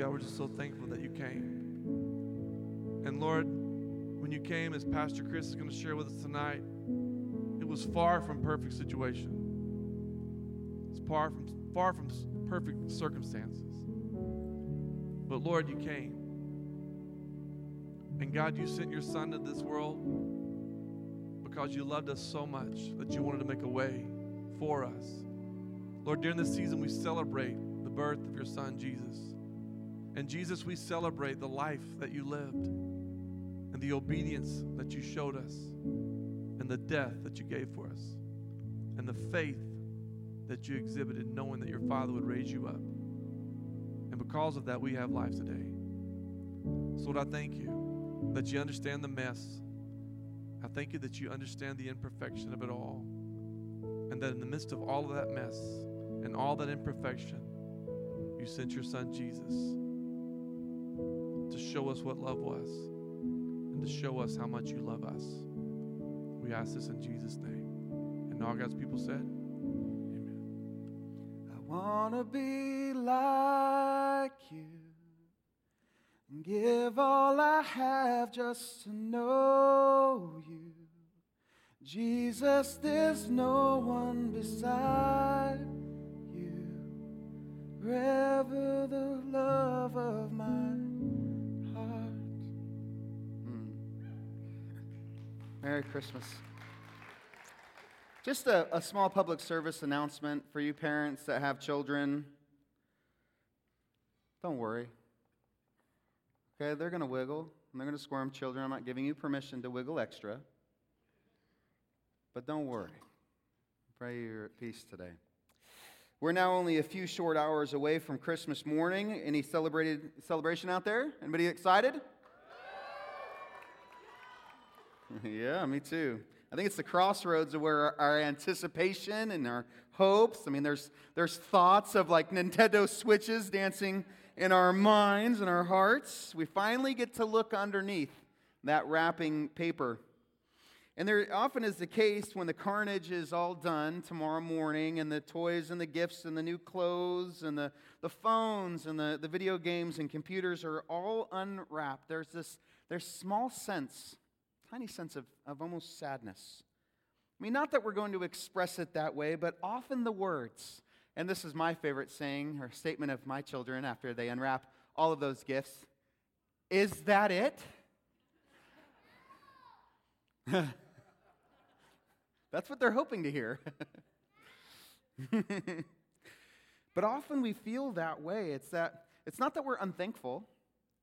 God, we're just so thankful that you came. And Lord, when you came, as Pastor Chris is going to share with us tonight, it was far from perfect situation. It's far from far from perfect circumstances. But Lord, you came. And God, you sent your son to this world because you loved us so much that you wanted to make a way for us. Lord, during this season, we celebrate the birth of your son, Jesus. And Jesus, we celebrate the life that you lived and the obedience that you showed us and the death that you gave for us and the faith that you exhibited, knowing that your Father would raise you up. And because of that, we have life today. So, Lord, I thank you that you understand the mess. I thank you that you understand the imperfection of it all. And that in the midst of all of that mess and all that imperfection, you sent your son Jesus to show us what love was and to show us how much you love us. We ask this in Jesus' name. And all God's people said, Amen. I wanna be like you and give all I have just to know you. Jesus, there's no one beside you. Forever the love of my Merry Christmas. Just a, a, small public service announcement for you parents that have children. Don't worry. Okay, they're going to wiggle and they're going to squirm children. I'm not giving you permission to wiggle extra. But don't worry. Pray you're at peace today. We're now only a few short hours away from Christmas morning. Any celebrated celebration out there? Anybody excited? yeah, me too. I think it's the crossroads of where our anticipation and our hopes. I mean, there's, there's thoughts of like Nintendo Switches dancing in our minds and our hearts. We finally get to look underneath that wrapping paper. And there often is the case when the carnage is all done tomorrow morning, and the toys and the gifts and the new clothes and the, the phones and the, the video games and computers are all unwrapped. There's this there's small sense tiny sense of, of almost sadness. I mean, not that we're going to express it that way, but often the words, and this is my favorite saying or statement of my children after they unwrap all of those gifts is that it? That's what they're hoping to hear. but often we feel that way. It's that it's not that we're unthankful.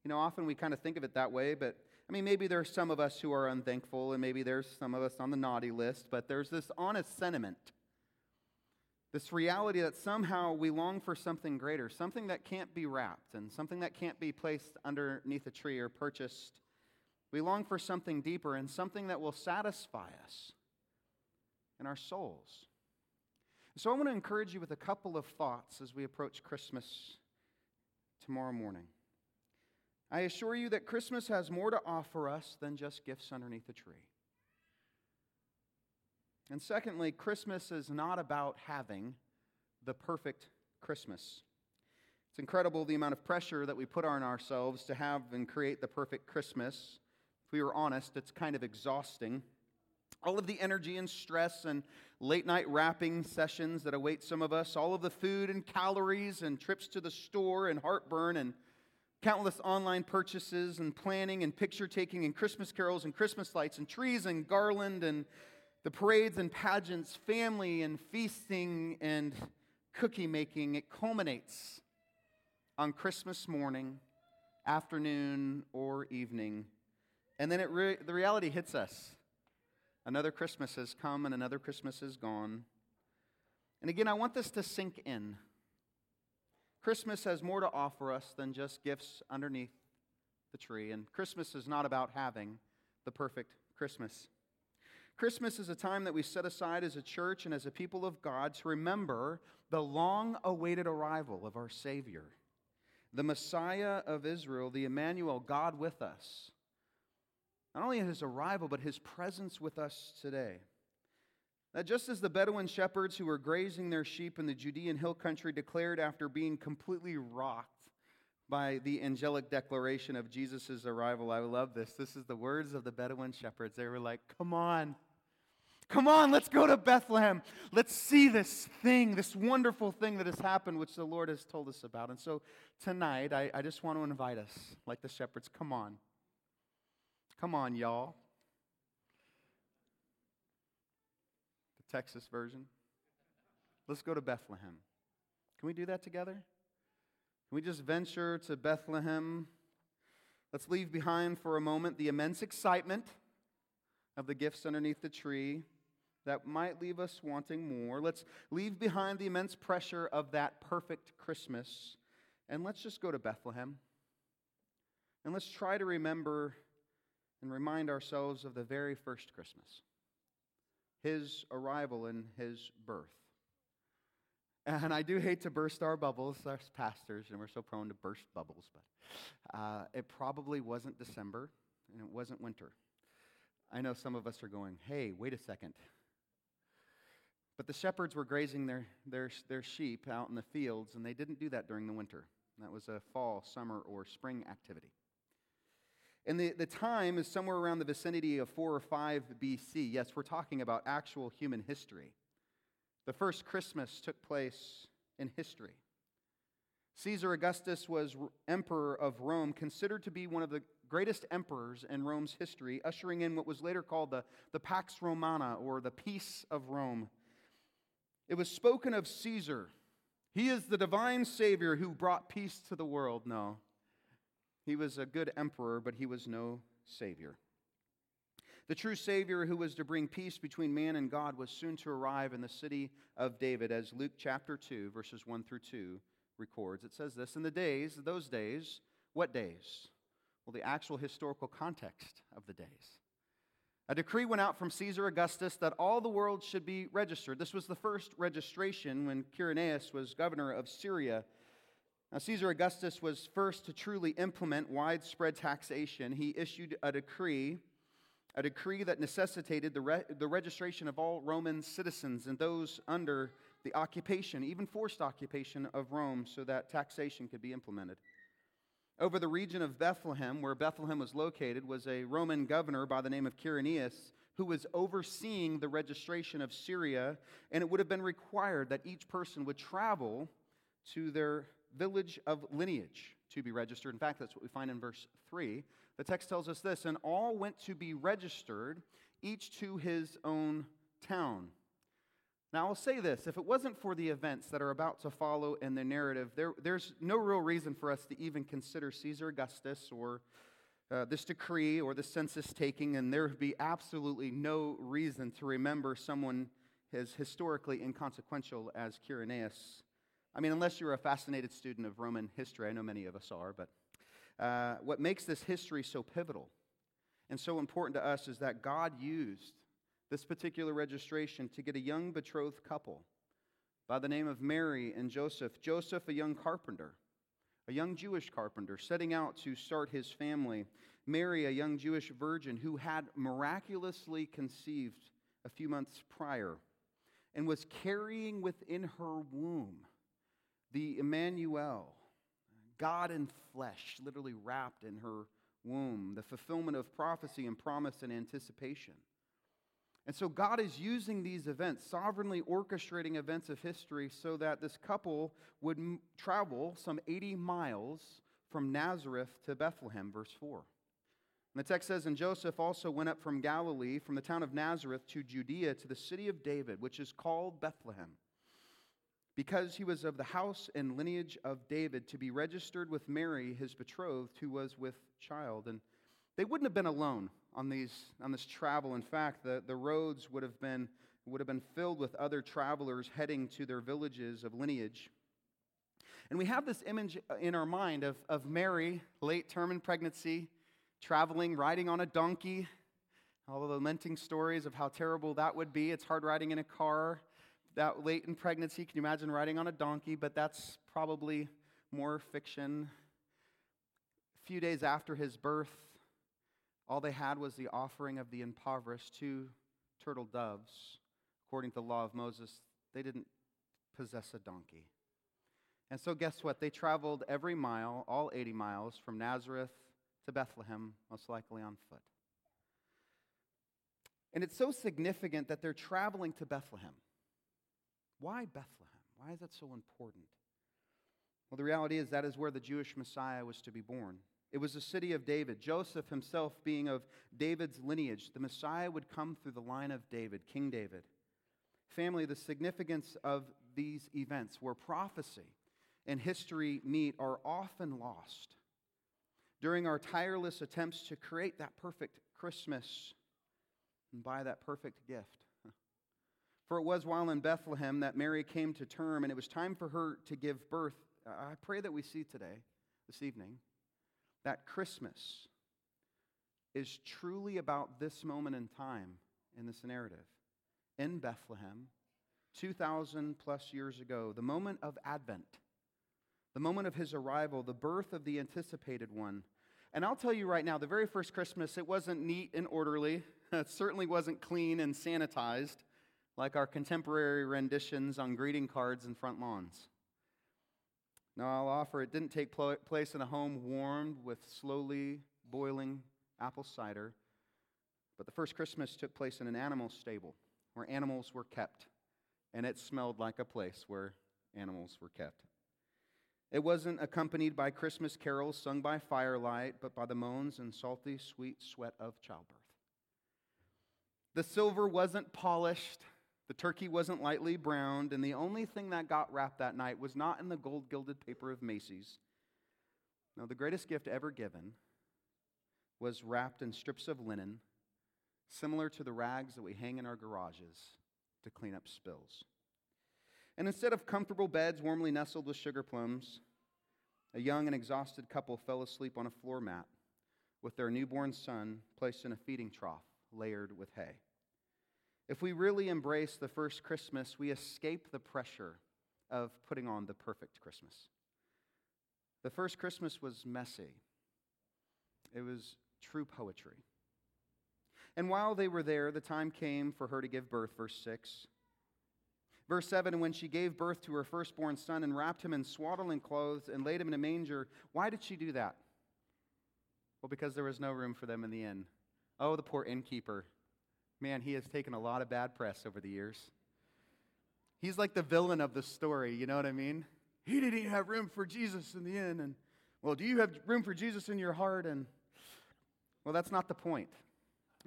You know, often we kind of think of it that way, but I mean, maybe there's some of us who are unthankful, and maybe there's some of us on the naughty list, but there's this honest sentiment, this reality that somehow we long for something greater, something that can't be wrapped, and something that can't be placed underneath a tree or purchased. We long for something deeper and something that will satisfy us in our souls. So I want to encourage you with a couple of thoughts as we approach Christmas tomorrow morning. I assure you that Christmas has more to offer us than just gifts underneath a tree. And secondly, Christmas is not about having the perfect Christmas. It's incredible the amount of pressure that we put on ourselves to have and create the perfect Christmas. If we were honest, it's kind of exhausting. All of the energy and stress and late night wrapping sessions that await some of us, all of the food and calories and trips to the store and heartburn and countless online purchases and planning and picture taking and Christmas carols and Christmas lights and trees and garland and the parades and pageants, family and feasting and cookie making. It culminates on Christmas morning, afternoon, or evening. And then it re- the reality hits us. Another Christmas has come and another Christmas is gone. And again, I want this to sink in. Christmas has more to offer us than just gifts underneath the tree. And Christmas is not about having the perfect Christmas. Christmas is a time that we set aside as a church and as a people of God to remember the long awaited arrival of our Savior, the Messiah of Israel, the Emmanuel, God with us. Not only his arrival, but his presence with us today. That just as the Bedouin shepherds who were grazing their sheep in the Judean hill country declared after being completely rocked by the angelic declaration of Jesus' arrival. I love this. This is the words of the Bedouin shepherds. They were like, Come on. Come on, let's go to Bethlehem. Let's see this thing, this wonderful thing that has happened, which the Lord has told us about. And so tonight, I, I just want to invite us, like the shepherds, come on. Come on, y'all. Texas version. Let's go to Bethlehem. Can we do that together? Can we just venture to Bethlehem? Let's leave behind for a moment the immense excitement of the gifts underneath the tree that might leave us wanting more. Let's leave behind the immense pressure of that perfect Christmas and let's just go to Bethlehem. And let's try to remember and remind ourselves of the very first Christmas, his arrival and his birth. And I do hate to burst our bubbles as pastors, and we're so prone to burst bubbles, but uh, it probably wasn't December and it wasn't winter. I know some of us are going, hey, wait a second. But the shepherds were grazing their, their, their sheep out in the fields, and they didn't do that during the winter. That was a fall, summer, or spring activity. And the, the time is somewhere around the vicinity of 4 or 5 BC. Yes, we're talking about actual human history. The first Christmas took place in history. Caesar Augustus was emperor of Rome, considered to be one of the greatest emperors in Rome's history, ushering in what was later called the, the Pax Romana, or the Peace of Rome. It was spoken of Caesar. He is the divine Savior who brought peace to the world. No. He was a good emperor, but he was no Savior. The true Savior who was to bring peace between man and God was soon to arrive in the city of David, as Luke chapter 2, verses 1 through 2 records. It says this In the days, those days, what days? Well, the actual historical context of the days. A decree went out from Caesar Augustus that all the world should be registered. This was the first registration when Quirinius was governor of Syria now, Caesar Augustus was first to truly implement widespread taxation. He issued a decree, a decree that necessitated the, re- the registration of all Roman citizens and those under the occupation, even forced occupation of Rome, so that taxation could be implemented. Over the region of Bethlehem, where Bethlehem was located, was a Roman governor by the name of Quirinius who was overseeing the registration of Syria, and it would have been required that each person would travel to their village of lineage to be registered. In fact, that's what we find in verse 3. The text tells us this and all went to be registered, each to his own town. Now, I'll say this if it wasn't for the events that are about to follow in the narrative, there, there's no real reason for us to even consider Caesar Augustus or uh, this decree or the census taking, and there would be absolutely no reason to remember someone as historically inconsequential as Quirinius I mean, unless you're a fascinated student of Roman history, I know many of us are, but uh, what makes this history so pivotal and so important to us is that God used this particular registration to get a young betrothed couple by the name of Mary and Joseph. Joseph, a young carpenter, a young Jewish carpenter, setting out to start his family. Mary, a young Jewish virgin who had miraculously conceived a few months prior and was carrying within her womb the Emmanuel, God in flesh, literally wrapped in her womb, the fulfillment of prophecy and promise and anticipation. And so God is using these events, sovereignly orchestrating events of history, so that this couple would m- travel some 80 miles from Nazareth to Bethlehem, verse 4. And the text says, And Joseph also went up from Galilee, from the town of Nazareth to Judea, to the city of David, which is called Bethlehem because he was of the house and lineage of David, to be registered with Mary, his betrothed, who was with child. And they wouldn't have been alone on, these, on this travel. In fact, the, the roads would have, been, would have been filled with other travelers heading to their villages of lineage. And we have this image in our mind of, of Mary, late term in pregnancy, traveling, riding on a donkey. All the lamenting stories of how terrible that would be. It's hard riding in a car that late in pregnancy. Can you imagine riding on a donkey? But that's probably more fiction. A few days after his birth, all they had was the offering of the impoverished, two turtle doves. According to the law of Moses, they didn't possess a donkey. And so, guess what? They traveled every mile, all 80 miles, from Nazareth to Bethlehem, most likely on foot. And it's so significant that they're traveling to Bethlehem. Why Bethlehem? Why is that so important? Well, the reality is that is where the Jewish Messiah was to be born. It was the city of David. Joseph himself being of David's lineage, the Messiah would come through the line of David, King David. Family, the significance of these events where prophecy and history meet are often lost. During our tireless attempts to create that perfect Christmas and buy that perfect gift. For it was while in Bethlehem that Mary came to term, and it was time for her to give birth. I pray that we see today, this evening, that Christmas is truly about this moment in time in this narrative. In Bethlehem, 2,000 plus years ago, the moment of Advent, the moment of his arrival, the birth of the anticipated one. And I'll tell you right now, the very first Christmas, it wasn't neat and orderly. It certainly wasn't clean and sanitized like our contemporary renditions on greeting cards and front lawns. Now, I'll offer it didn't take place in a home warmed with slowly boiling apple cider, but the first Christmas took place in an animal stable where animals were kept, and it smelled like a place where animals were kept. It wasn't accompanied by Christmas carols sung by firelight, but by the moans and salty, sweet sweat of childbirth. The silver wasn't polished, the turkey wasn't lightly browned, and the only thing that got wrapped that night was not in the gold gilded paper of Macy's. No, the greatest gift ever given was wrapped in strips of linen, similar to the rags that we hang in our garages to clean up spills. And instead of comfortable beds warmly nestled with sugar plums, a young and exhausted couple fell asleep on a floor mat with their newborn son placed in a feeding trough layered with hay. If we really embrace the first Christmas, we escape the pressure of putting on the perfect Christmas. The first Christmas was messy, it was true poetry. And while they were there, the time came for her to give birth, verse 6. Verse 7 And when she gave birth to her firstborn son and wrapped him in swaddling clothes and laid him in a manger, why did she do that? Well, because there was no room for them in the inn. Oh, the poor innkeeper. Man, he has taken a lot of bad press over the years. He's like the villain of the story, you know what I mean? He didn't even have room for Jesus in the inn. And, well, do you have room for Jesus in your heart? And, well, that's not the point.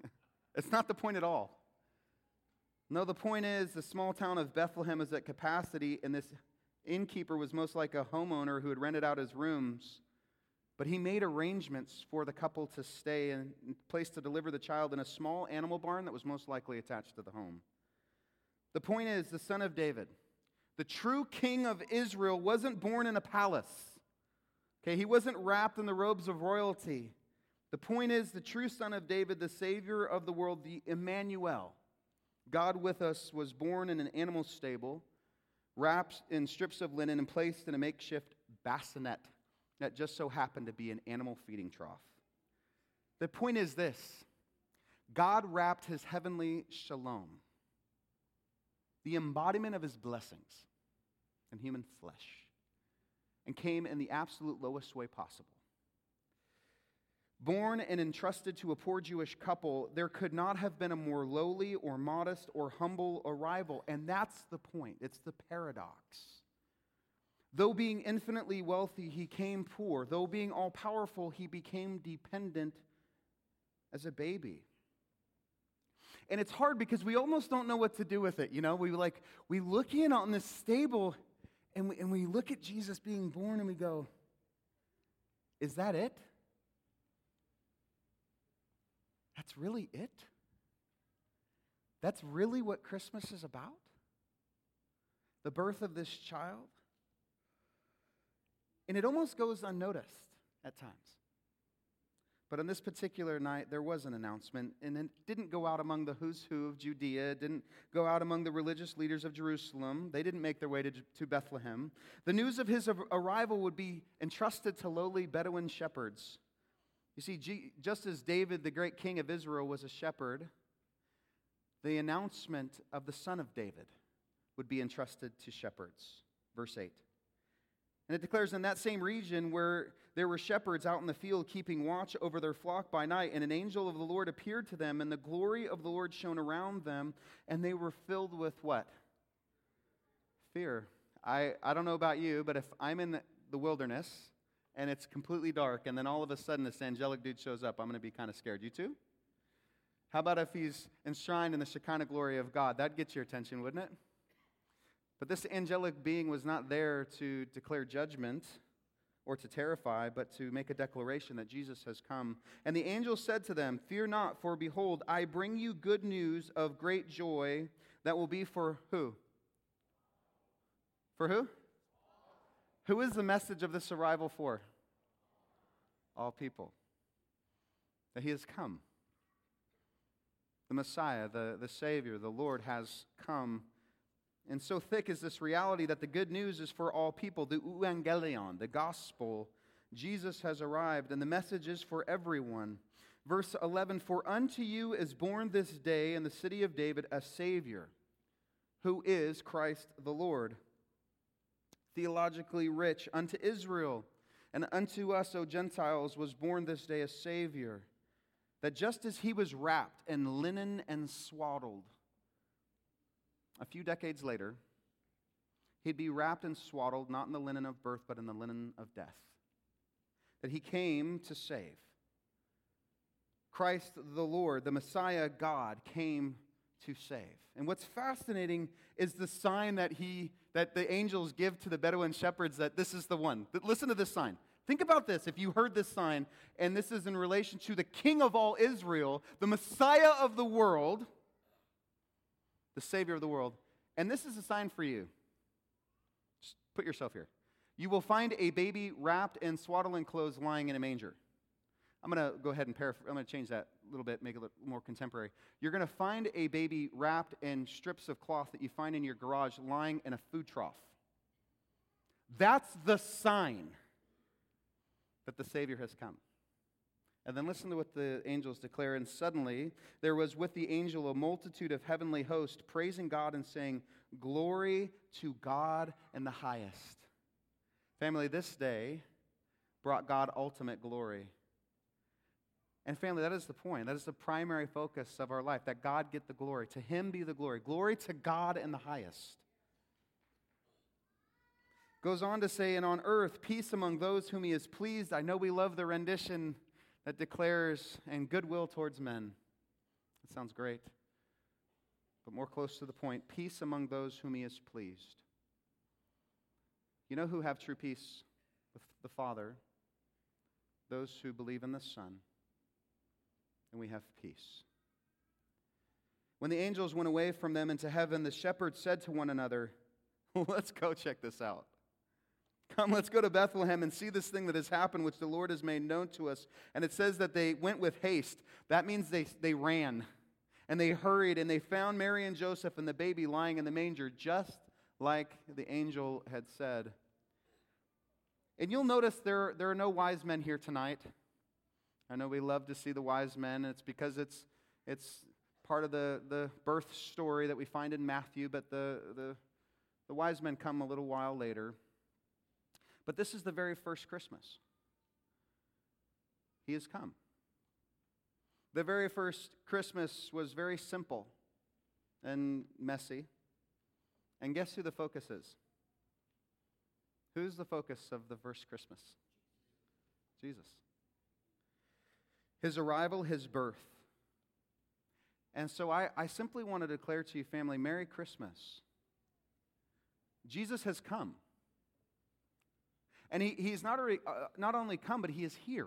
it's not the point at all. No, the point is the small town of Bethlehem is at capacity, and this innkeeper was most like a homeowner who had rented out his rooms but he made arrangements for the couple to stay and place to deliver the child in a small animal barn that was most likely attached to the home. The point is, the son of David, the true king of Israel, wasn't born in a palace. Okay, he wasn't wrapped in the robes of royalty. The point is, the true son of David, the savior of the world, the Emmanuel, God with us, was born in an animal stable, wrapped in strips of linen, and placed in a makeshift bassinet that just so happened to be an animal feeding trough. The point is this God wrapped his heavenly shalom, the embodiment of his blessings, in human flesh, and came in the absolute lowest way possible. Born and entrusted to a poor Jewish couple, there could not have been a more lowly or modest or humble arrival. And that's the point. It's the paradox. Though being infinitely wealthy, he came poor. Though being all powerful, he became dependent as a baby. And it's hard because we almost don't know what to do with it. You know, we like we look in on this stable and we, and we look at Jesus being born and we go, is that it? That's really it? That's really what Christmas is about? The birth of this child? And it almost goes unnoticed at times. But on this particular night, there was an announcement, and it didn't go out among the who's who of Judea, it didn't go out among the religious leaders of Jerusalem. They didn't make their way to, to Bethlehem. The news of his arrival would be entrusted to lowly Bedouin shepherds. You see, just as David, the great king of Israel, was a shepherd, the announcement of the son of David would be entrusted to shepherds. Verse 8. And it declares in that same region where there were shepherds out in the field keeping watch over their flock by night, and an angel of the Lord appeared to them, and the glory of the Lord shone around them, and they were filled with what? Fear. I, I don't know about you, but if I'm in the, wilderness and it's completely dark, and then all of a sudden this angelic dude shows up, I'm going to be kind of scared. You too? How about if he's enshrined in the Shekinah glory of God? That'd get your attention, wouldn't it? But this angelic being was not there to declare judgment or to terrify, but to make a declaration that Jesus has come. And the angel said to them, Fear not, for behold, I bring you good news of great joy that will be for who? For who? Who is the message of this arrival for? All people. That he has come. The Messiah, the, the Savior, the Lord has come and so thick is this reality that the good news is for all people, the euangelion, the gospel. Jesus has arrived, and the message is for everyone. Verse 11 For unto you is born this day in the city of David a Savior, who is Christ the Lord. Theologically rich, unto Israel and unto us, O Gentiles, was born this day a Savior, that just as he was wrapped in linen and swaddled, a few decades later, he'd be wrapped and swaddled not in the linen of birth, but in the linen of death. That he came to save. Christ the Lord, the Messiah God, came to save. And what's fascinating is the sign that he that the angels give to the Bedouin shepherds that this is the one. Listen to this sign. Think about this if you heard this sign, and this is in relation to the King of all Israel, the Messiah of the world the Savior of the world. And this is a sign for you. Just put yourself here. You will find a baby wrapped in swaddling clothes lying in a manger. I'm going to go ahead and paraphrase. I'm going to change that a little bit, make it a little more contemporary. You're going to find a baby wrapped in strips of cloth that you find in your garage lying in a food trough. That's the sign that the Savior has come. And then listen to what the angels declare. And suddenly there was with the angel a multitude of heavenly hosts praising God and saying, Glory to God in the highest. Family, this day brought God ultimate glory. And family, that is the point. That is the primary focus of our life, that God get the glory. To him be the glory. Glory to God in the highest. Goes on to say, and on earth, peace among those whom he is pleased. I know we love the rendition that declares and goodwill towards men. That sounds great. But more close to the point, peace among those whom he is pleased. You know who have true peace with the Father? Those who believe in the Son. And we have peace. When the angels went away from them into heaven, the shepherds said to one another, Let's go check this out. Come, let's go to Bethlehem and see this thing that has happened, which the Lord has made known to us. And it says that they went with haste. That means they, they ran and they hurried and they found Mary and Joseph and the baby lying in the manger, just like the angel had said. And you'll notice there, there are no wise men here tonight. I know we love to see the wise men, and it's because it's, it's part of the, the birth story that we find in Matthew, but the, the, the wise men come a little while later. But this is the very first Christmas. He has come. The very first Christmas was very simple and messy. And guess who the focus is? Who's the focus of the first Christmas? Jesus. His arrival, his birth. And so I, I simply want to declare to you, family, Merry Christmas. Jesus has come. And he, he's not, already, uh, not only come, but he is here.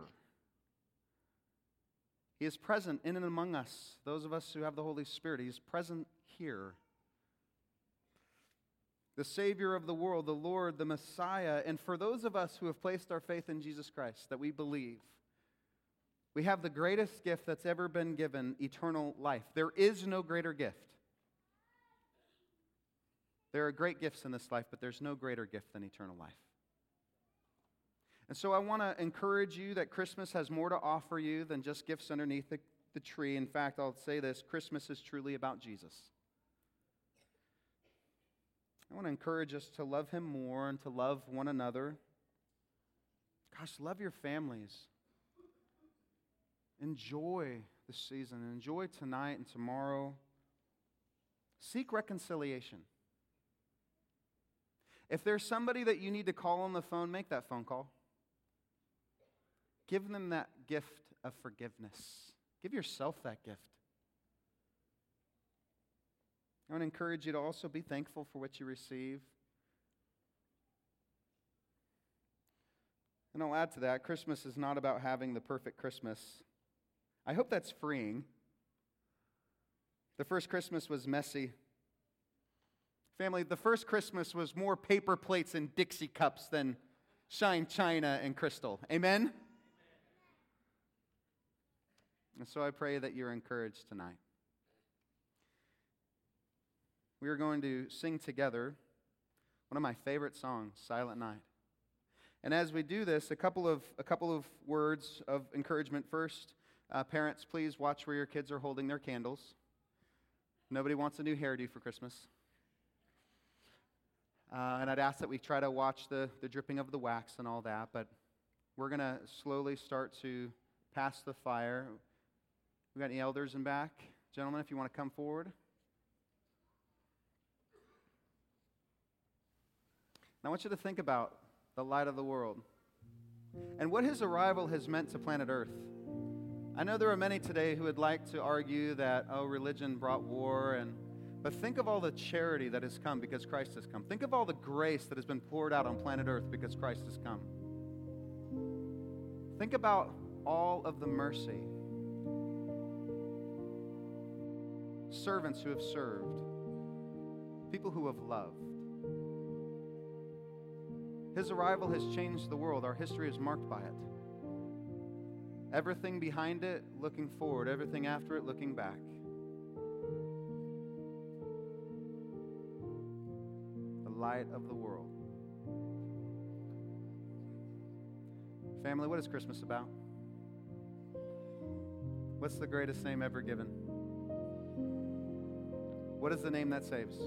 He is present in and among us, those of us who have the Holy Spirit. He is present here. The Savior of the world, the Lord, the Messiah. And for those of us who have placed our faith in Jesus Christ, that we believe, we have the greatest gift that's ever been given eternal life. There is no greater gift. There are great gifts in this life, but there's no greater gift than eternal life. And so I want to encourage you that Christmas has more to offer you than just gifts underneath the, the tree. In fact, I'll say this Christmas is truly about Jesus. I want to encourage us to love him more and to love one another Gosh, love your families. Enjoy the season. Enjoy tonight and tomorrow. Seek reconciliation. If there's somebody that you need to call on the phone, make that phone call. Give them that gift of forgiveness. Give yourself that gift. I want to encourage you to also be thankful for what you receive. And I'll add to that Christmas is not about having the perfect Christmas. I hope that's freeing. The first Christmas was messy. Family, the first Christmas was more paper plates and Dixie cups than shine china and crystal. Amen? And so I pray that you're encouraged tonight. We are going to sing together one of my favorite songs, Silent Night. And as we do this, a couple of, a couple of words of encouragement. First, uh, parents, please watch where your kids are holding their candles. Nobody wants a new hairdo for Christmas. Uh, and I'd ask that we try to watch the, the dripping of the wax and all that, but we're going to slowly start to pass the fire. We got any elders in back? Gentlemen, if you want to come forward. Now, I want you to think about the light of the world and what his arrival has meant to planet Earth. I know there are many today who would like to argue that, oh, religion brought war, and, but think of all the charity that has come because Christ has come. Think of all the grace that has been poured out on planet Earth because Christ has come. Think about all of the mercy. Servants who have served, people who have loved. His arrival has changed the world. Our history is marked by it. Everything behind it looking forward, everything after it looking back. The light of the world. Family, what is Christmas about? What's the greatest name ever given? What is the name that saves?